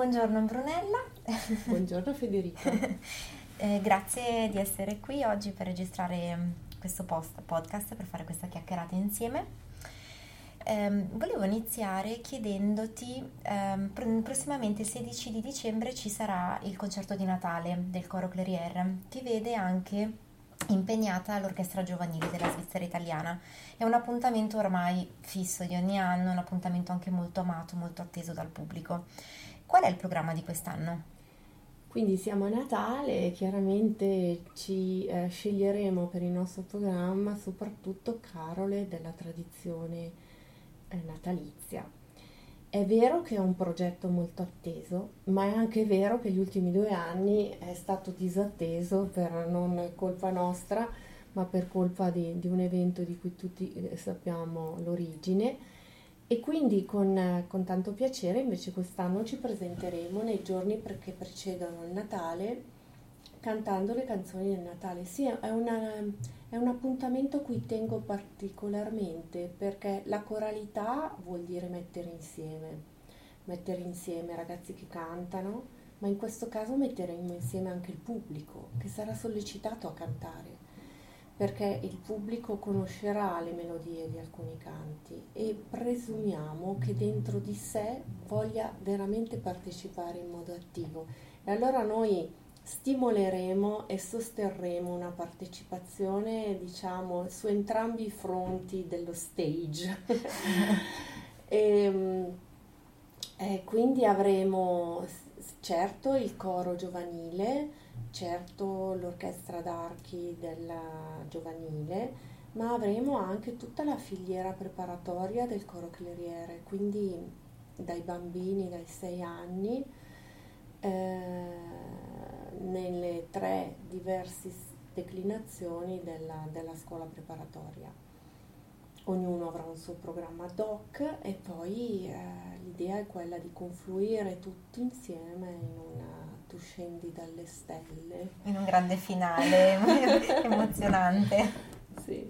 Buongiorno Brunella. Buongiorno Federica. eh, grazie di essere qui oggi per registrare mm, questo post, podcast, per fare questa chiacchierata insieme. Eh, volevo iniziare chiedendoti, eh, prossimamente il 16 di dicembre ci sarà il concerto di Natale del Coro Clairier, che vede anche impegnata all'Orchestra Giovanile della Svizzera Italiana. È un appuntamento ormai fisso di ogni anno, un appuntamento anche molto amato, molto atteso dal pubblico. Qual è il programma di quest'anno? Quindi siamo a Natale e chiaramente ci eh, sceglieremo per il nostro programma soprattutto carole della tradizione eh, natalizia. È vero che è un progetto molto atteso, ma è anche vero che gli ultimi due anni è stato disatteso per non colpa nostra, ma per colpa di, di un evento di cui tutti eh, sappiamo l'origine. E quindi con, con, tanto piacere invece quest'anno ci presenteremo nei giorni che precedono il Natale cantando le canzoni del Natale. Sì, è, una, è un appuntamento a cui tengo particolarmente perché la coralità vuol dire mettere insieme, mettere insieme ragazzi che cantano, ma in questo caso metteremo insieme anche il pubblico che sarà sollecitato a cantare perché il pubblico conoscerà le melodie di alcuni canti e presumiamo che dentro di sé voglia veramente partecipare in modo attivo. E allora noi stimoleremo e sosterremo una partecipazione, diciamo, su entrambi i fronti dello stage. e, ehm, e quindi avremo certo il coro giovanile, certo l'orchestra d'archi della giovanile, ma avremo anche tutta la filiera preparatoria del coro cleriere, quindi dai bambini dai sei anni eh, nelle tre diverse declinazioni della, della scuola preparatoria. Ognuno avrà un suo programma ad hoc e poi eh, l'idea è quella di confluire tutti insieme in una tu scendi dalle stelle. In un grande finale emozionante. Sì.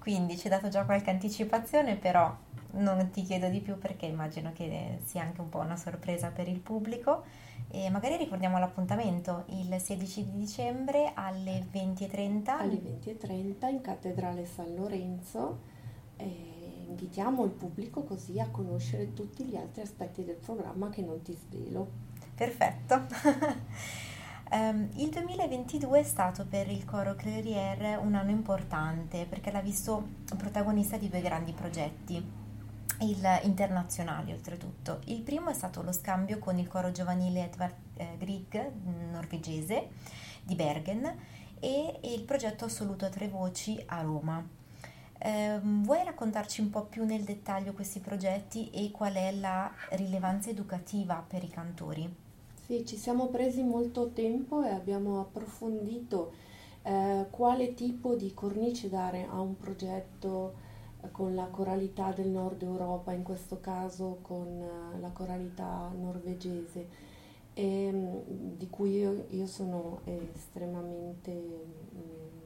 Quindi ci hai dato già qualche anticipazione, però non ti chiedo di più perché immagino che sia anche un po' una sorpresa per il pubblico. E magari ricordiamo l'appuntamento il 16 di dicembre alle 20.30. Alle 20.30 in Cattedrale San Lorenzo. E invitiamo il pubblico così a conoscere tutti gli altri aspetti del programma che non ti svelo. Perfetto. um, il 2022 è stato per il coro Clerier un anno importante perché l'ha visto protagonista di due grandi progetti. Il, internazionali oltretutto. Il primo è stato lo scambio con il coro giovanile Edvard eh, Grieg norvegese di Bergen e, e il progetto Assoluto a tre voci a Roma. Eh, vuoi raccontarci un po' più nel dettaglio questi progetti e qual è la rilevanza educativa per i cantori? Sì, ci siamo presi molto tempo e abbiamo approfondito eh, quale tipo di cornice dare a un progetto eh, con la coralità del nord Europa, in questo caso con eh, la coralità norvegese, e, mm, di cui io, io sono estremamente mh, mm,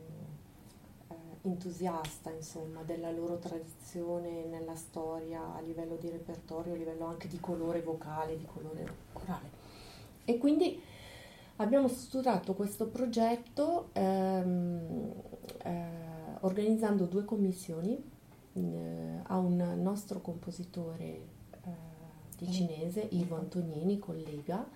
eh, entusiasta insomma, della loro tradizione nella storia a livello di repertorio, a livello anche di colore vocale, di colore corale. E quindi abbiamo studiato questo progetto ehm, eh, organizzando due commissioni eh, a un nostro compositore eh, di cinese, Ivo Antonieni, collega,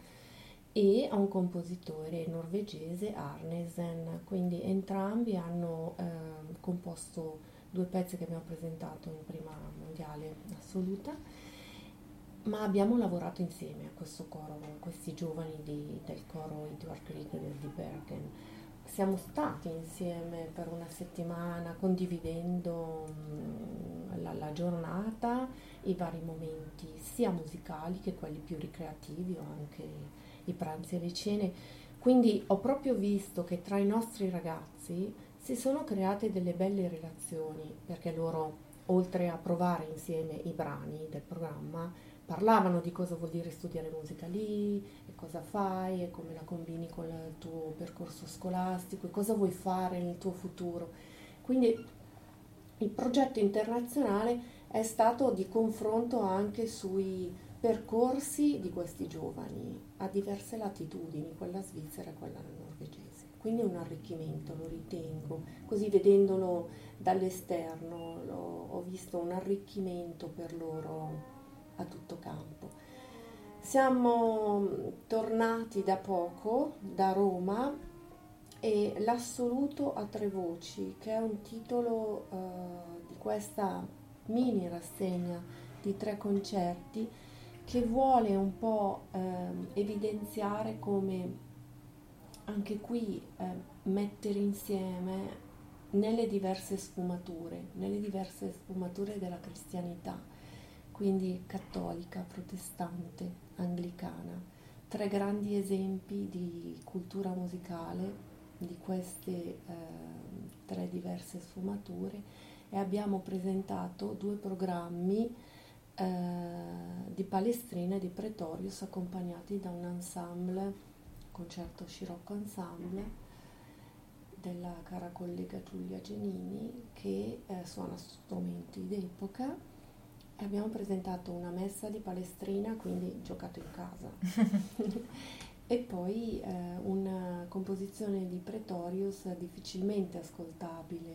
e a un compositore norvegese, Arnesen. Quindi entrambi hanno ehm, composto due pezzi che abbiamo presentato in prima mondiale assoluta ma abbiamo lavorato insieme a questo coro, con questi giovani di, del coro Edward Krieger di Bergen. Siamo stati insieme per una settimana condividendo mh, la, la, giornata, i vari momenti sia musicali che quelli più ricreativi o anche i pranzi e le cene. Quindi ho proprio visto che tra i nostri ragazzi si sono create delle belle relazioni perché loro, oltre a provare insieme i brani del programma, parlavano di cosa vuol dire studiare musica lì, e cosa fai, e come la combini con il tuo percorso scolastico, e cosa vuoi fare nel tuo futuro. Quindi il progetto internazionale è stato di confronto anche sui percorsi di questi giovani a diverse latitudini, quella svizzera e quella norvegese. Quindi è un arricchimento, lo ritengo, così vedendolo dall'esterno ho visto un arricchimento per loro a tutto campo. Siamo tornati da poco da Roma e L'assoluto a tre voci, che è un titolo uh, di questa mini rassegna di tre concerti che vuole un po' eh, evidenziare come anche qui eh, mettere insieme nelle diverse sfumature, nelle diverse sfumature della cristianità, quindi cattolica, protestante, anglicana, tre grandi esempi di cultura musicale di queste eh, tre diverse sfumature e abbiamo presentato due programmi eh, di Palestrina e di Pretorius accompagnati da un ensemble, concerto Scirocco Ensemble della cara collega Giulia Genini che eh, suona strumenti d'epoca abbiamo presentato una messa di Palestrina, quindi giocato in casa. e poi eh, una composizione di Pretorius difficilmente ascoltabile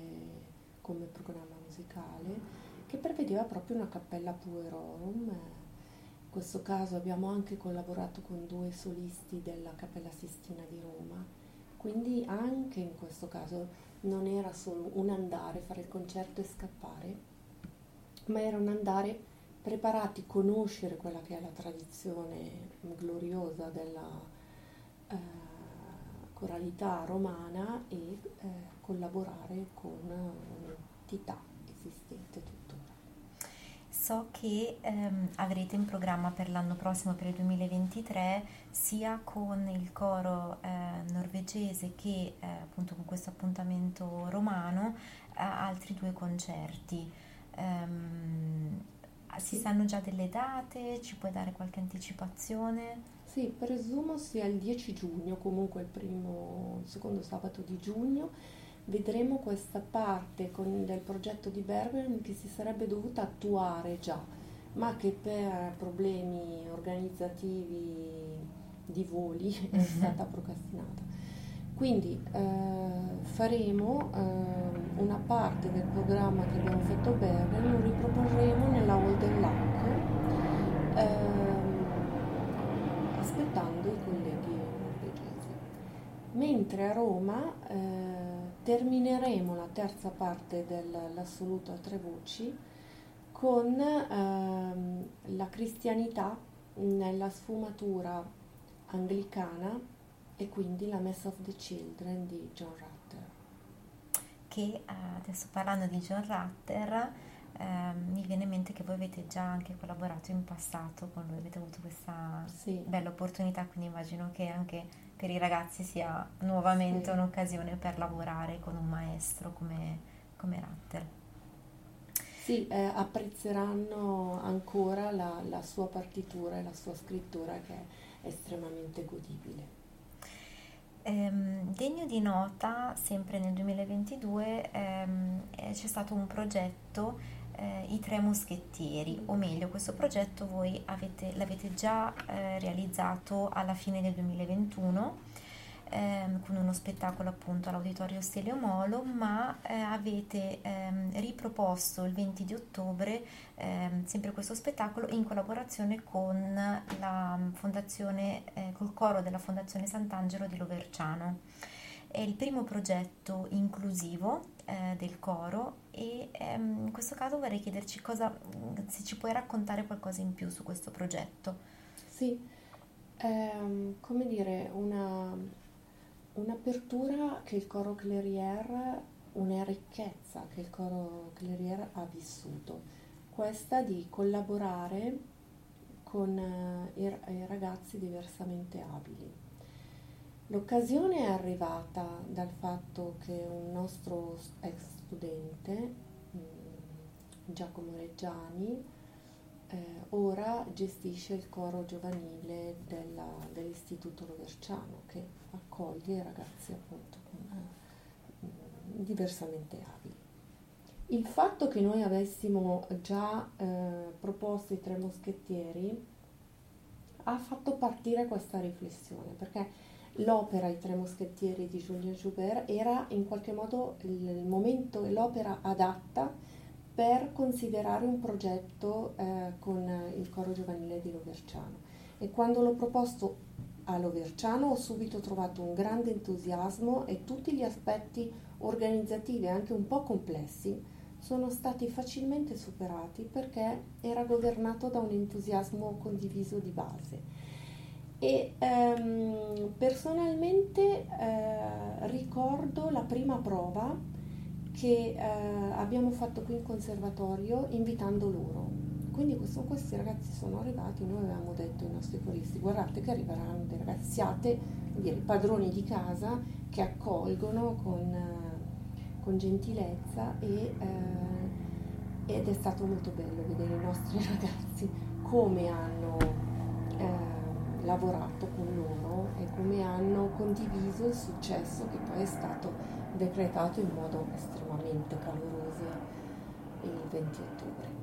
come programma musicale che prevedeva proprio una cappella puerorum. In questo caso abbiamo anche collaborato con due solisti della Cappella Sistina di Roma, quindi anche in questo caso non era solo un andare, fare il concerto e scappare, ma era un andare preparati, conoscere quella che è la tradizione gloriosa della eh, coralità romana e eh, collaborare con un'entità esistente so che ehm, avrete in programma per l'anno prossimo, per il 2023, sia con il coro eh, norvegese che eh, appunto con questo appuntamento romano, eh, altri due concerti. Um, si sanno già delle date? Ci puoi dare qualche anticipazione? Sì, presumo sia il 10 giugno, comunque il primo, il secondo sabato di giugno vedremo questa parte con, del progetto di Bergman che si sarebbe dovuta attuare già, ma che per problemi organizzativi di voli è mhm. stata procrastinata. Quindi eh, faremo eh, una parte del programma che abbiamo fatto a lo riproporremo nella Holden Luck, eh, aspettando i colleghi norvegesi. Mentre a Roma eh, termineremo la terza parte dell'assoluto a tre voci con ehm, la cristianità nella sfumatura anglicana e quindi la Mass of the Children di John Rutter. Che eh, adesso parlando di John Rutter eh, mi viene in mente che voi avete già anche collaborato in passato con lui, avete avuto questa sì. bella opportunità, quindi immagino che anche per i ragazzi sia nuovamente sì. un'occasione per lavorare con un maestro come, come Ratter. Sì, eh, apprezzeranno ancora la, la sua partitura e la sua scrittura che è estremamente godibile. Ehm, degno di nota, sempre nel 2022 ehm, c'è stato un progetto eh, I Tre Moschettieri, o meglio questo progetto voi avete, l'avete già eh, realizzato alla fine del 2021 ehm, con uno spettacolo appunto all'Auditorio Stelio Molo, ma eh, avete ehm, riproposto il 20 di ottobre ehm, sempre questo spettacolo in collaborazione con la fondazione, eh, col coro della Fondazione Sant'Angelo di Loverciano. È il primo progetto inclusivo eh, del coro e ehm, in questo caso vorrei chiederci cosa, se ci puoi raccontare qualcosa in più su questo progetto. Sì, ehm, come dire, una, un'apertura che il coro Clerier, una ricchezza che il coro Clerier ha vissuto, questa di collaborare con eh, i, ragazzi diversamente abili. L'occasione è arrivata dal fatto che un nostro ex studente, mm, Giacomo Reggiani, ora gestisce il coro giovanile della, dell'Istituto Roverciano che accoglie ragazzi appunto con, eh, diversamente abili. Il fatto che noi avessimo già eh, proposto i tre moschettieri ha fatto partire questa riflessione, perché l'opera I Tre Moschettieri di Julien Joubert era in qualche modo il momento e l'opera adatta per considerare un progetto eh, con il coro giovanile di Loverciano. E quando l'ho proposto a Loverciano ho subito trovato un grande entusiasmo e tutti gli aspetti organizzativi, anche un po' complessi, sono stati facilmente superati perché era governato da un entusiasmo condiviso di base. E ehm, personalmente eh, ricordo la prima prova che eh, abbiamo fatto qui in conservatorio invitando loro. Quindi questo, questi ragazzi sono arrivati, noi avevamo detto ai nostri coristi, guardate che arriveranno dei ragazzi, siate dire, padroni di casa che accolgono con, con gentilezza e, eh, ed è stato molto bello vedere i nostri ragazzi come hanno eh, lavorato con loro e come hanno condiviso il successo che poi è stato decretato in modo estremamente caloroso il 20 ottobre.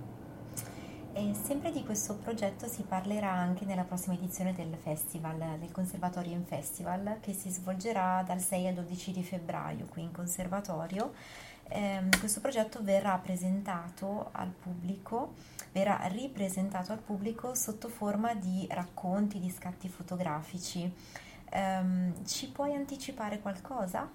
E sempre di questo progetto si parlerà anche nella prossima edizione del festival, del Conservatorio in Festival, che si svolgerà dal 6 al 12 di febbraio qui in Conservatorio. Eh, questo progetto verrà presentato al pubblico, verrà ripresentato al pubblico sotto forma di racconti, di scatti fotografici. Eh, ci puoi anticipare qualcosa?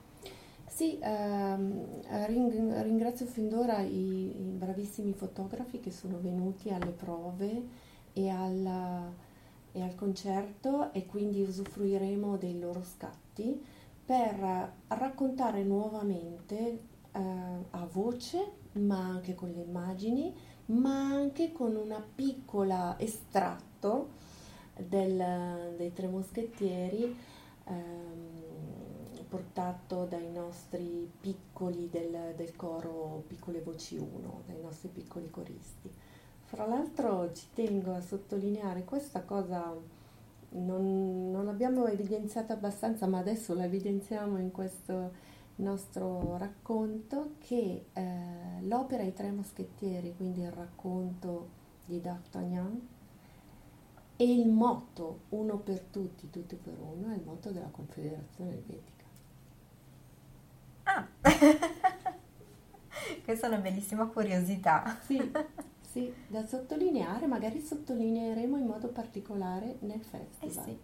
Sì, ehm, ring- ringrazio fin d'ora i, i, bravissimi fotografi che sono venuti alle prove e, alla, e al concerto e quindi usufruiremo dei loro scatti per raccontare nuovamente eh, a voce, ma anche con le immagini, ma anche con una piccola estratto del, dei tre moschettieri. Ehm, portato dai nostri piccoli del, del coro Piccole Voci 1, dai nostri piccoli coristi. Fra l'altro ci tengo a sottolineare questa cosa, non, non l'abbiamo evidenziata abbastanza, ma adesso la evidenziamo in questo nostro racconto, che eh, l'opera I Tre Moschettieri, quindi il racconto di D'Artagnan, e il motto uno per tutti, tutti per uno, è il motto della Confederazione Elvetica. Questa è una bellissima curiosità. Sì, sì, da sottolineare, magari sottolineeremo in modo particolare nel festival. Eh sì.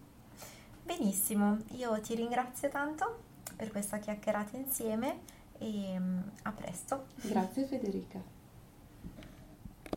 Benissimo, io ti ringrazio tanto per questa chiacchierata insieme e mm, a presto. Grazie Federica.